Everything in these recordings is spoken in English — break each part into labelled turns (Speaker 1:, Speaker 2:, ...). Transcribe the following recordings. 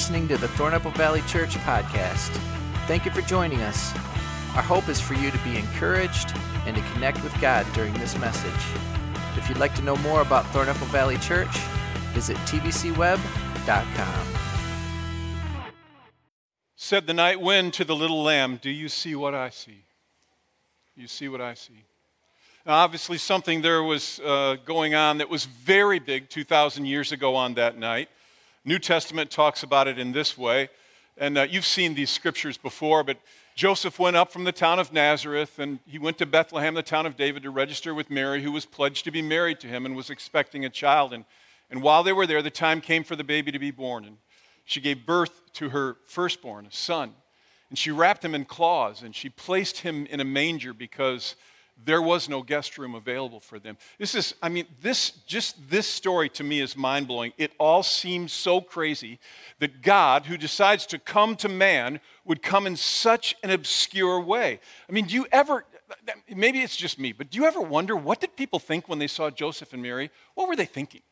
Speaker 1: listening to the Thornapple Valley Church podcast. Thank you for joining us. Our hope is for you to be encouraged and to connect with God during this message. If you'd like to know more about Thornapple Valley Church, visit tvcweb.com.
Speaker 2: Said the night wind to the little lamb, Do you see what I see? You see what I see? Now, obviously, something there was uh, going on that was very big 2,000 years ago on that night. New Testament talks about it in this way. And uh, you've seen these scriptures before, but Joseph went up from the town of Nazareth and he went to Bethlehem, the town of David, to register with Mary, who was pledged to be married to him and was expecting a child. And, and while they were there, the time came for the baby to be born. And she gave birth to her firstborn, a son. And she wrapped him in cloths and she placed him in a manger because there was no guest room available for them. This is, I mean, this, just this story to me is mind blowing. It all seems so crazy that God, who decides to come to man, would come in such an obscure way. I mean, do you ever, maybe it's just me, but do you ever wonder what did people think when they saw Joseph and Mary? What were they thinking?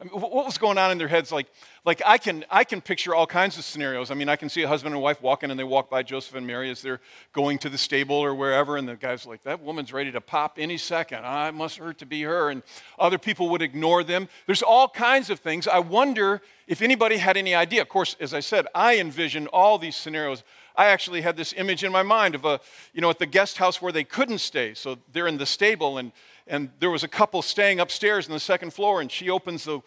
Speaker 2: I mean, what was going on in their heads? Like, like I, can, I can picture all kinds of scenarios. I mean, I can see a husband and wife walking, and they walk by Joseph and Mary as they're going to the stable or wherever, and the guy's like, that woman's ready to pop any second. I must hurt to be her. And other people would ignore them. There's all kinds of things. I wonder if anybody had any idea. Of course, as I said, I envision all these scenarios. I actually had this image in my mind of a, you know, at the guest house where they couldn't stay. So they're in the stable, and and there was a couple staying upstairs in the second floor, and she opens the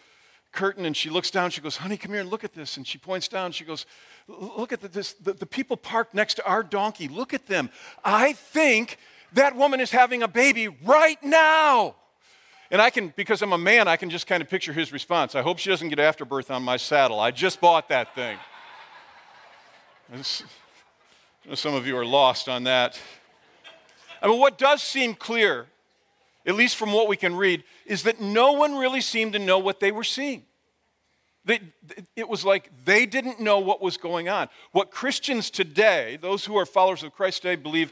Speaker 2: curtain and she looks down. She goes, Honey, come here and look at this. And she points down. She goes, Look at the, this, the, the people parked next to our donkey. Look at them. I think that woman is having a baby right now. And I can, because I'm a man, I can just kind of picture his response. I hope she doesn't get afterbirth on my saddle. I just bought that thing. Some of you are lost on that. I mean, what does seem clear at least from what we can read, is that no one really seemed to know what they were seeing. They, it was like they didn't know what was going on. What Christians today, those who are followers of Christ today, believe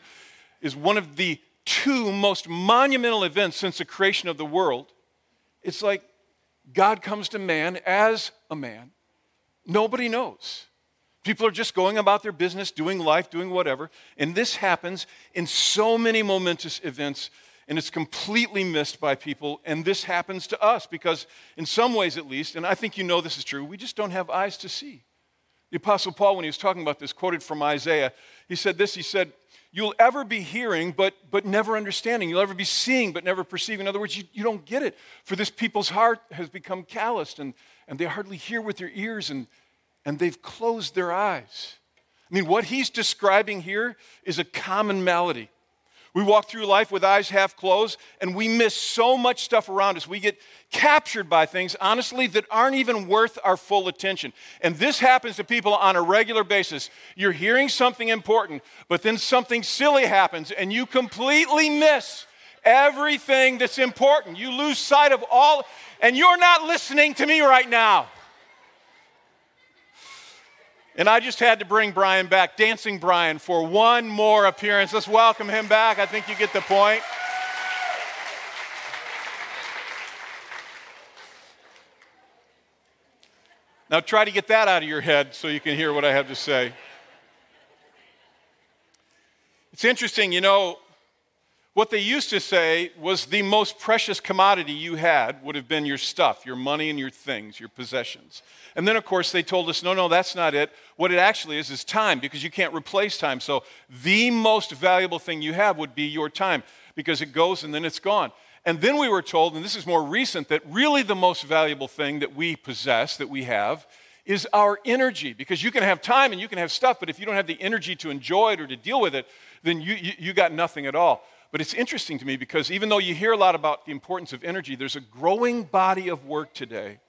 Speaker 2: is one of the two most monumental events since the creation of the world. It's like God comes to man as a man. Nobody knows. People are just going about their business, doing life, doing whatever. And this happens in so many momentous events and it's completely missed by people. And this happens to us because, in some ways at least, and I think you know this is true, we just don't have eyes to see. The Apostle Paul, when he was talking about this, quoted from Isaiah, he said this He said, You'll ever be hearing, but, but never understanding. You'll ever be seeing, but never perceiving. In other words, you, you don't get it. For this people's heart has become calloused, and, and they hardly hear with their ears, and, and they've closed their eyes. I mean, what he's describing here is a common malady. We walk through life with eyes half closed and we miss so much stuff around us. We get captured by things, honestly, that aren't even worth our full attention. And this happens to people on a regular basis. You're hearing something important, but then something silly happens and you completely miss everything that's important. You lose sight of all, and you're not listening to me right now. And I just had to bring Brian back, Dancing Brian, for one more appearance. Let's welcome him back. I think you get the point. Now try to get that out of your head so you can hear what I have to say. It's interesting, you know, what they used to say was the most precious commodity you had would have been your stuff, your money and your things, your possessions. And then, of course, they told us, no, no, that's not it. What it actually is is time because you can't replace time. So the most valuable thing you have would be your time because it goes and then it's gone. And then we were told, and this is more recent, that really the most valuable thing that we possess, that we have, is our energy. Because you can have time and you can have stuff, but if you don't have the energy to enjoy it or to deal with it, then you, you, you got nothing at all. But it's interesting to me because even though you hear a lot about the importance of energy, there's a growing body of work today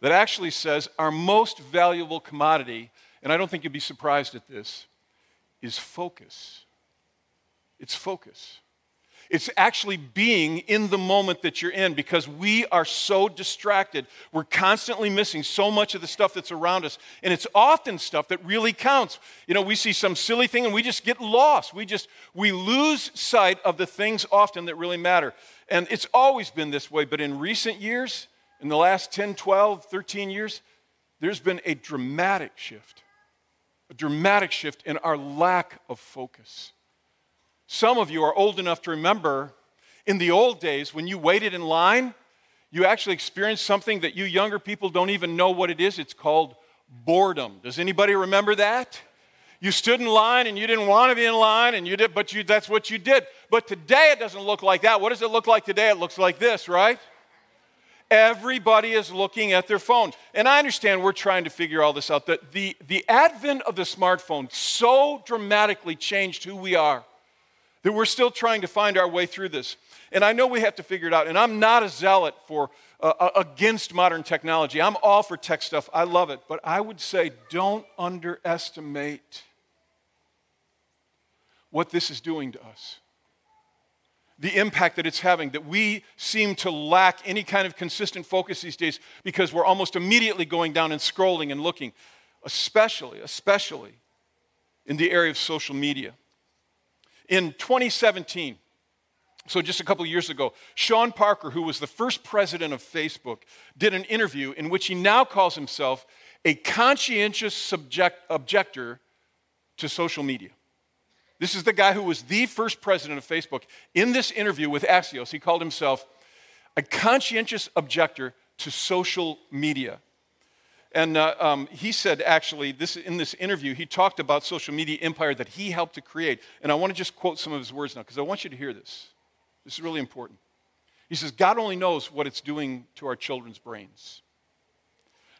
Speaker 2: that actually says our most valuable commodity, and I don't think you'd be surprised at this, is focus. It's focus. It's actually being in the moment that you're in because we are so distracted. We're constantly missing so much of the stuff that's around us. And it's often stuff that really counts. You know, we see some silly thing and we just get lost. We just, we lose sight of the things often that really matter. And it's always been this way, but in recent years, in the last 10, 12, 13 years, there's been a dramatic shift, a dramatic shift in our lack of focus. Some of you are old enough to remember in the old days when you waited in line, you actually experienced something that you younger people don't even know what it is. It's called boredom. Does anybody remember that? You stood in line and you didn't want to be in line, and you did, but you, that's what you did. But today it doesn't look like that. What does it look like today? It looks like this, right? Everybody is looking at their phone. And I understand we're trying to figure all this out. The, the, the advent of the smartphone so dramatically changed who we are that we're still trying to find our way through this. And I know we have to figure it out. And I'm not a zealot for uh, uh, against modern technology. I'm all for tech stuff. I love it. But I would say don't underestimate what this is doing to us. The impact that it's having, that we seem to lack any kind of consistent focus these days because we're almost immediately going down and scrolling and looking, especially, especially in the area of social media. In 2017, so, just a couple years ago, Sean Parker, who was the first president of Facebook, did an interview in which he now calls himself a conscientious subject, objector to social media. This is the guy who was the first president of Facebook. In this interview with Axios, he called himself a conscientious objector to social media. And uh, um, he said, actually, this, in this interview, he talked about social media empire that he helped to create. And I want to just quote some of his words now, because I want you to hear this. This is really important. He says, God only knows what it's doing to our children's brains.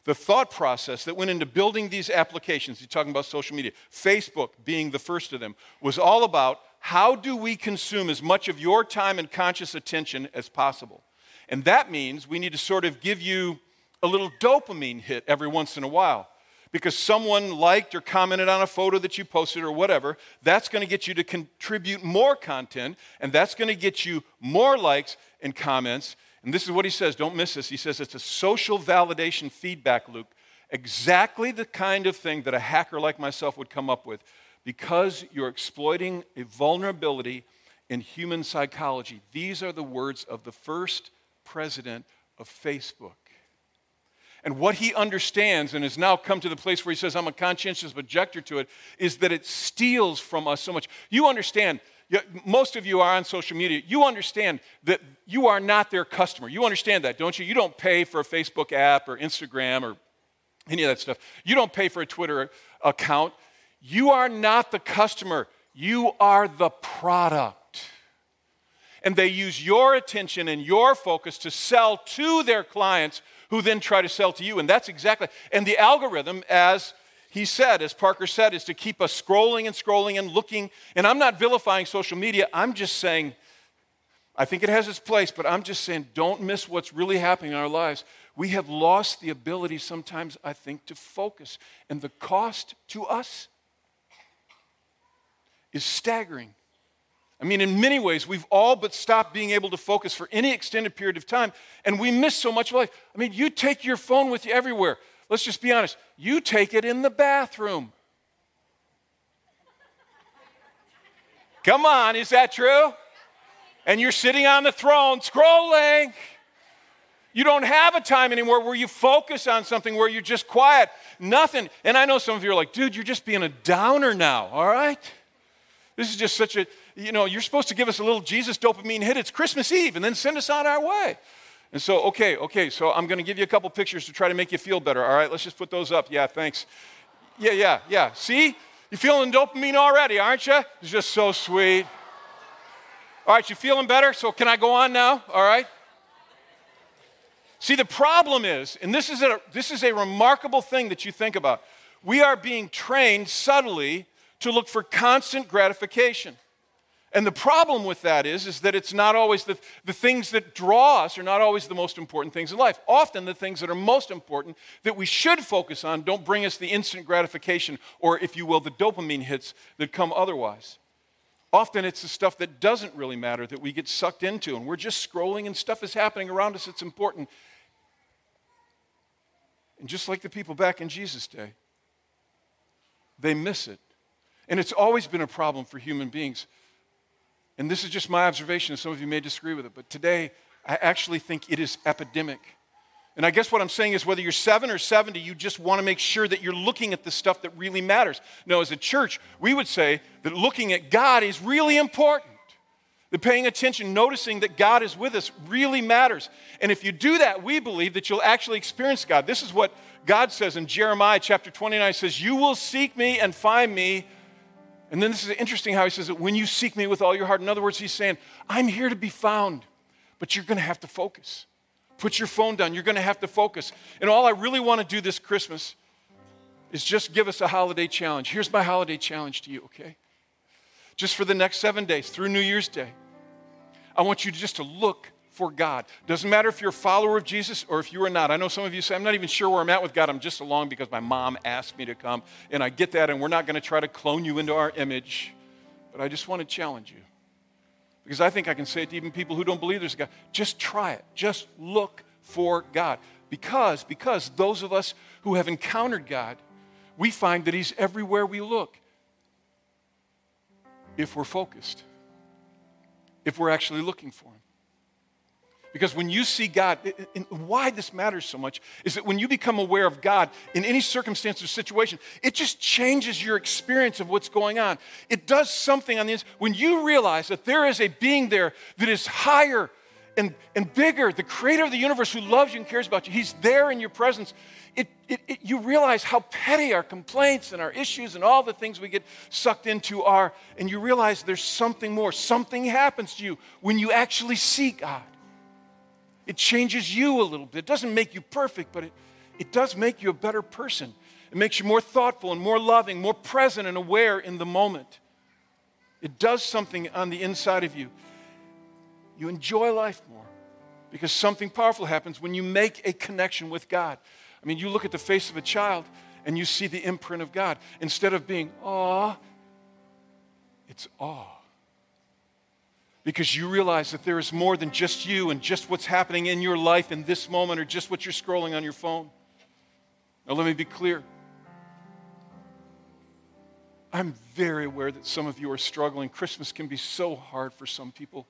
Speaker 2: The thought process that went into building these applications, he's talking about social media, Facebook being the first of them, was all about how do we consume as much of your time and conscious attention as possible? And that means we need to sort of give you a little dopamine hit every once in a while because someone liked or commented on a photo that you posted or whatever, that's going to get you to contribute more content, and that's going to get you more likes and comments. And this is what he says don't miss this. He says it's a social validation feedback loop, exactly the kind of thing that a hacker like myself would come up with because you're exploiting a vulnerability in human psychology. These are the words of the first president of Facebook. And what he understands and has now come to the place where he says, I'm a conscientious objector to it, is that it steals from us so much. You understand, most of you are on social media. You understand that you are not their customer. You understand that, don't you? You don't pay for a Facebook app or Instagram or any of that stuff. You don't pay for a Twitter account. You are not the customer, you are the product and they use your attention and your focus to sell to their clients who then try to sell to you. And that's exactly, and the algorithm, as he said, as Parker said, is to keep us scrolling and scrolling and looking. And I'm not vilifying social media, I'm just saying, I think it has its place, but I'm just saying, don't miss what's really happening in our lives. We have lost the ability sometimes, I think, to focus. And the cost to us is staggering. I mean, in many ways, we've all but stopped being able to focus for any extended period of time, and we miss so much of life. I mean, you take your phone with you everywhere. Let's just be honest. You take it in the bathroom. Come on, is that true? And you're sitting on the throne scrolling. You don't have a time anymore where you focus on something where you're just quiet. Nothing. And I know some of you are like, dude, you're just being a downer now, all right? This is just such a, you know, you're supposed to give us a little Jesus dopamine hit. It's Christmas Eve and then send us on our way. And so, okay, okay, so I'm going to give you a couple pictures to try to make you feel better. All right, let's just put those up. Yeah, thanks. Yeah, yeah, yeah. See? You're feeling dopamine already, aren't you? It's just so sweet. All right, you feeling better? So can I go on now? All right. See, the problem is, and this is a, this is a remarkable thing that you think about. We are being trained subtly to look for constant gratification. And the problem with that is, is that it's not always the, the things that draw us are not always the most important things in life. Often the things that are most important that we should focus on don't bring us the instant gratification or, if you will, the dopamine hits that come otherwise. Often it's the stuff that doesn't really matter that we get sucked into, and we're just scrolling and stuff is happening around us that's important. And just like the people back in Jesus' day, they miss it. And it's always been a problem for human beings. And this is just my observation, and some of you may disagree with it, but today I actually think it is epidemic. And I guess what I'm saying is whether you're seven or 70, you just want to make sure that you're looking at the stuff that really matters. No, as a church, we would say that looking at God is really important. That paying attention, noticing that God is with us really matters. And if you do that, we believe that you'll actually experience God. This is what God says in Jeremiah chapter 29 says, You will seek me and find me. And then this is interesting how he says that when you seek me with all your heart. In other words, he's saying, I'm here to be found, but you're going to have to focus. Put your phone down. You're going to have to focus. And all I really want to do this Christmas is just give us a holiday challenge. Here's my holiday challenge to you, okay? Just for the next seven days through New Year's Day, I want you just to look for God. Doesn't matter if you're a follower of Jesus or if you are not. I know some of you say, I'm not even sure where I'm at with God. I'm just along because my mom asked me to come. And I get that, and we're not going to try to clone you into our image. But I just want to challenge you. Because I think I can say it to even people who don't believe there's a God. Just try it. Just look for God. Because, because those of us who have encountered God, we find that He's everywhere we look. If we're focused, if we're actually looking for Him. Because when you see God, and why this matters so much is that when you become aware of God in any circumstance or situation, it just changes your experience of what's going on. It does something on the inside. When you realize that there is a being there that is higher and, and bigger, the creator of the universe who loves you and cares about you, he's there in your presence. It, it, it, you realize how petty our complaints and our issues and all the things we get sucked into are, and you realize there's something more. Something happens to you when you actually see God. It changes you a little bit. It doesn't make you perfect, but it, it does make you a better person. It makes you more thoughtful and more loving, more present and aware in the moment. It does something on the inside of you. You enjoy life more because something powerful happens when you make a connection with God. I mean, you look at the face of a child and you see the imprint of God. Instead of being awe, it's awe because you realize that there is more than just you and just what's happening in your life in this moment or just what you're scrolling on your phone. Now, let me be clear. I'm very aware that some of you are struggling. Christmas can be so hard for some people.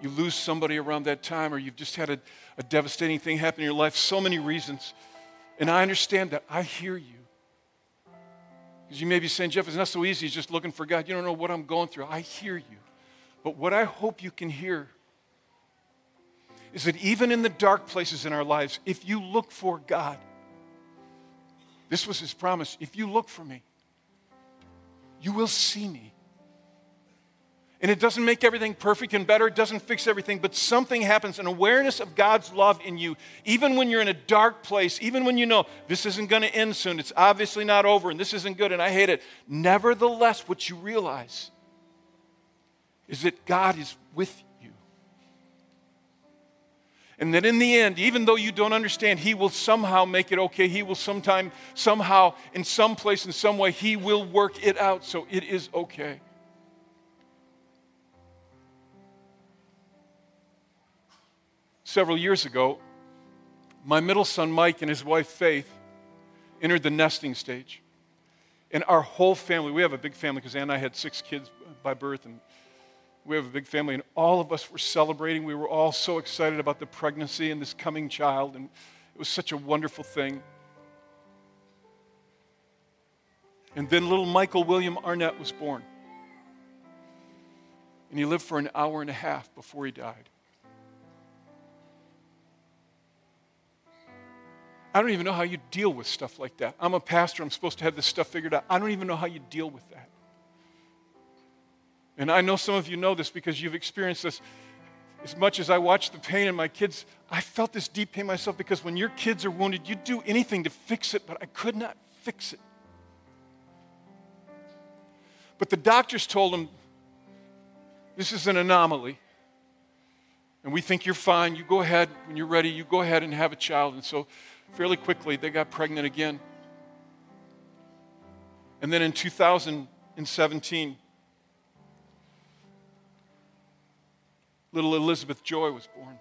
Speaker 2: You lose somebody around that time, or you've just had a, a devastating thing happen in your life, so many reasons. And I understand that. I hear you. Because you may be saying, Jeff, it's not so easy, just looking for God. You don't know what I'm going through. I hear you. But what I hope you can hear is that even in the dark places in our lives, if you look for God, this was his promise if you look for me, you will see me. And it doesn't make everything perfect and better, it doesn't fix everything, but something happens an awareness of God's love in you, even when you're in a dark place, even when you know this isn't going to end soon, it's obviously not over, and this isn't good, and I hate it. Nevertheless, what you realize is that God is with you. And that in the end, even though you don't understand, He will somehow make it okay. He will sometime, somehow, in some place, in some way, He will work it out so it is okay. Several years ago, my middle son Mike and his wife Faith entered the nesting stage. And our whole family, we have a big family because Ann and I had six kids by birth, and we have a big family, and all of us were celebrating. We were all so excited about the pregnancy and this coming child, and it was such a wonderful thing. And then little Michael William Arnett was born. And he lived for an hour and a half before he died. I don't even know how you deal with stuff like that. I'm a pastor, I'm supposed to have this stuff figured out. I don't even know how you deal with that. And I know some of you know this because you've experienced this. As much as I watched the pain in my kids, I felt this deep pain myself because when your kids are wounded, you do anything to fix it, but I could not fix it. But the doctors told him, this is an anomaly. And we think you're fine. You go ahead. When you're ready, you go ahead and have a child. And so, fairly quickly, they got pregnant again. And then in 2017, little Elizabeth Joy was born.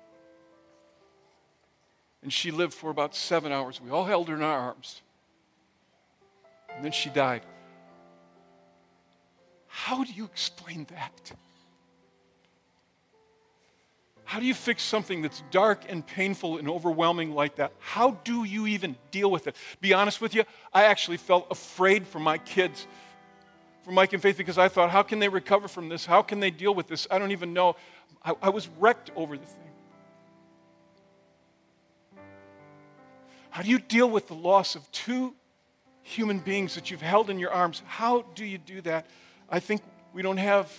Speaker 2: And she lived for about seven hours. We all held her in our arms. And then she died. How do you explain that? How do you fix something that's dark and painful and overwhelming like that? How do you even deal with it? Be honest with you, I actually felt afraid for my kids, for Mike and Faith, because I thought, how can they recover from this? How can they deal with this? I don't even know. I, I was wrecked over the thing. How do you deal with the loss of two human beings that you've held in your arms? How do you do that? I think we don't have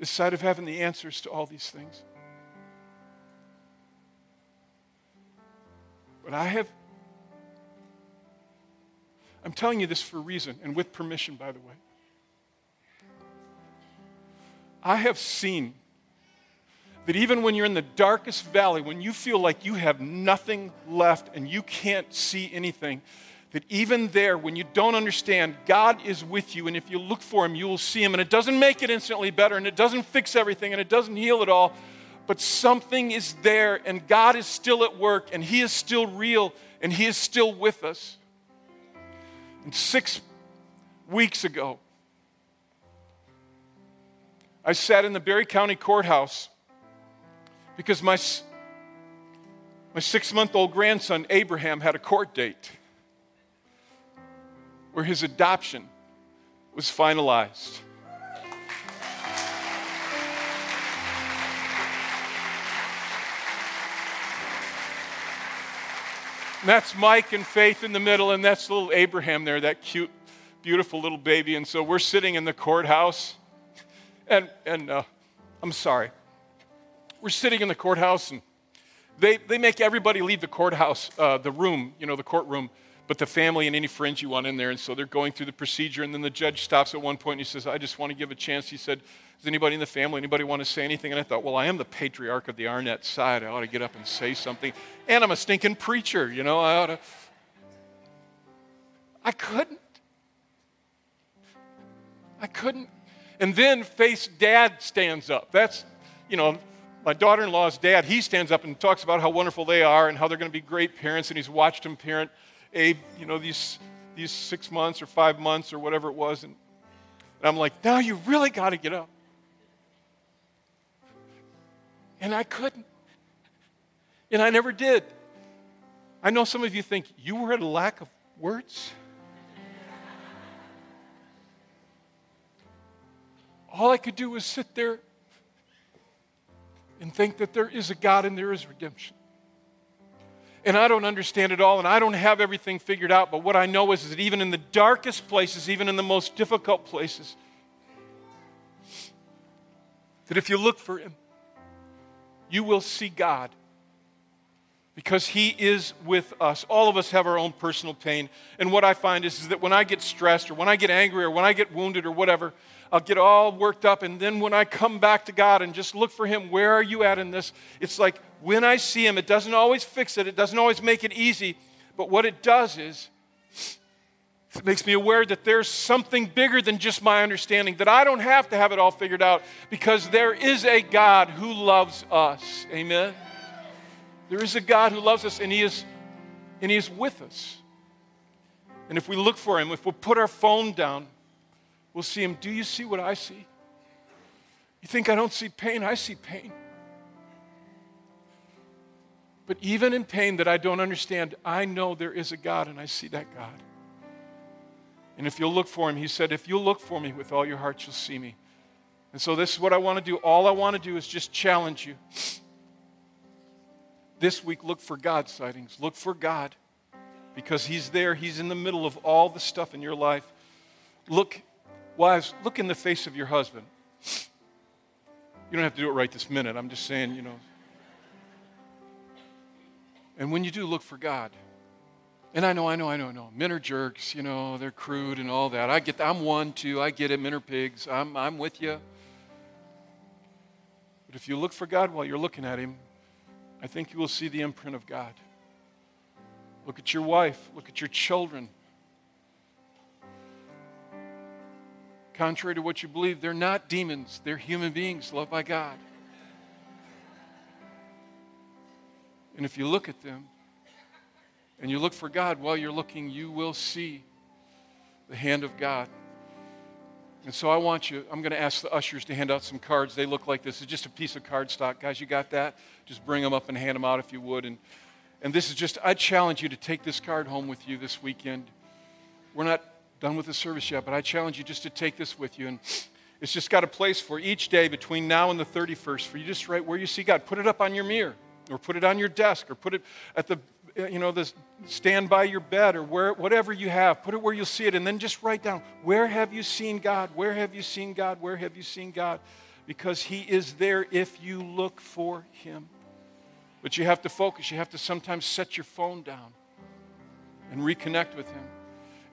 Speaker 2: this side of heaven the answers to all these things. But I have, I'm telling you this for a reason, and with permission, by the way. I have seen that even when you're in the darkest valley, when you feel like you have nothing left and you can't see anything, that even there, when you don't understand, God is with you, and if you look for Him, you will see Him. And it doesn't make it instantly better, and it doesn't fix everything, and it doesn't heal it all, but something is there, and God is still at work, and He is still real, and He is still with us. And six weeks ago, I sat in the Barry County Courthouse because my, my six month old grandson, Abraham, had a court date where his adoption was finalized. And that's Mike and Faith in the middle, and that's little Abraham there, that cute, beautiful little baby. And so we're sitting in the courthouse, and, and uh, I'm sorry. We're sitting in the courthouse, and they, they make everybody leave the courthouse, uh, the room, you know, the courtroom, but the family and any friends you want in there. And so they're going through the procedure, and then the judge stops at one point and he says, I just want to give a chance. He said, Does anybody in the family, anybody want to say anything? And I thought, Well, I am the patriarch of the Arnett side. I ought to get up and say something. And I'm a stinking preacher, you know, I ought to. I couldn't. I couldn't. And then Faith's dad stands up. That's, you know, my daughter in law's dad, he stands up and talks about how wonderful they are and how they're going to be great parents, and he's watched him parent Abe, you know, these, these six months or five months or whatever it was. And, and I'm like, now you really got to get up. And I couldn't. And I never did. I know some of you think you were at a lack of words. All I could do was sit there and think that there is a God and there is redemption and I don't understand it all, and I don't have everything figured out. But what I know is, is that even in the darkest places, even in the most difficult places, that if you look for Him, you will see God because He is with us. All of us have our own personal pain. And what I find is, is that when I get stressed or when I get angry or when I get wounded or whatever, I'll get all worked up. And then when I come back to God and just look for Him, where are you at in this? It's like when I see Him, it doesn't always fix it, it doesn't always make it easy. But what it does is, it makes me aware that there's something bigger than just my understanding, that I don't have to have it all figured out because there is a God who loves us. Amen? There is a God who loves us and He is, and he is with us. And if we look for Him, if we put our phone down, we'll see him. Do you see what I see? You think I don't see pain? I see pain. But even in pain that I don't understand, I know there is a God and I see that God. And if you'll look for him, he said, if you'll look for me with all your heart, you'll see me. And so this is what I want to do. All I want to do is just challenge you. This week, look for God sightings. Look for God because he's there. He's in the middle of all the stuff in your life. Look Wives, look in the face of your husband. You don't have to do it right this minute. I'm just saying, you know. And when you do, look for God. And I know, I know, I know, I know. Men are jerks, you know, they're crude and all that. I get that. I'm one too. I get it. Men are pigs. I'm, I'm with you. But if you look for God while you're looking at Him, I think you will see the imprint of God. Look at your wife. Look at your children. Contrary to what you believe, they're not demons, they're human beings loved by God. And if you look at them and you look for God while you're looking, you will see the hand of God. And so I want you, I'm going to ask the ushers to hand out some cards. They look like this. It's just a piece of cardstock. Guys, you got that? Just bring them up and hand them out if you would. And, and this is just, I challenge you to take this card home with you this weekend. We're not done with the service yet, but I challenge you just to take this with you. And it's just got a place for each day between now and the 31st for you just write where you see God. Put it up on your mirror or put it on your desk or put it at the you know, the stand by your bed or where, whatever you have, put it where you'll see it, and then just write down where have you seen God? Where have you seen God? Where have you seen God? Because He is there if you look for Him. But you have to focus. You have to sometimes set your phone down and reconnect with Him.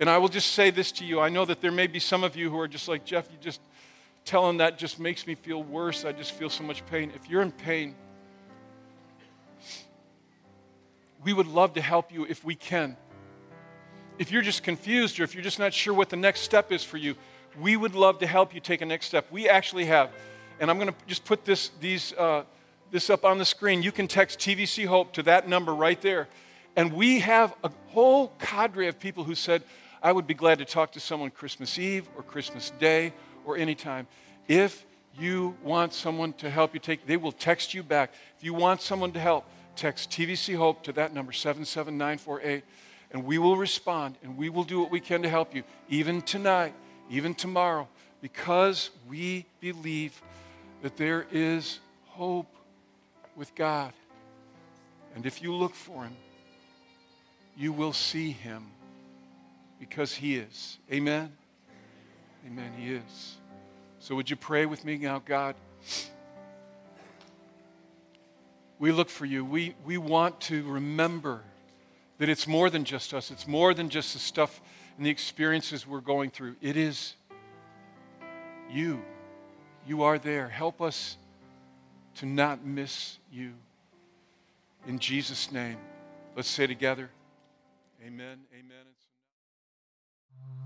Speaker 2: And I will just say this to you. I know that there may be some of you who are just like, Jeff, you just tell telling that just makes me feel worse. I just feel so much pain. If you're in pain, we would love to help you if we can. If you're just confused or if you're just not sure what the next step is for you, we would love to help you take a next step. We actually have, and I'm going to just put this, these, uh, this up on the screen. You can text TVC Hope to that number right there. And we have a whole cadre of people who said, I would be glad to talk to someone Christmas Eve or Christmas Day or anytime. If you want someone to help you take, they will text you back. If you want someone to help, text TVC Hope to that number, 77948, and we will respond and we will do what we can to help you, even tonight, even tomorrow, because we believe that there is hope with God. And if you look for Him, you will see Him because He is. Amen? Amen. He is. So, would you pray with me now, God? we look for you. We, we want to remember that it's more than just us, it's more than just the stuff and the experiences we're going through. It is you. You are there. Help us to not miss you. In Jesus' name, let's say together, Amen. Amen.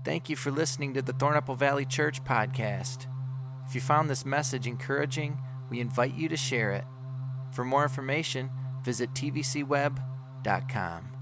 Speaker 1: Thank you for listening to the Thornapple Valley Church podcast. If you found this message encouraging, we invite you to share it. For more information, visit tvcweb.com.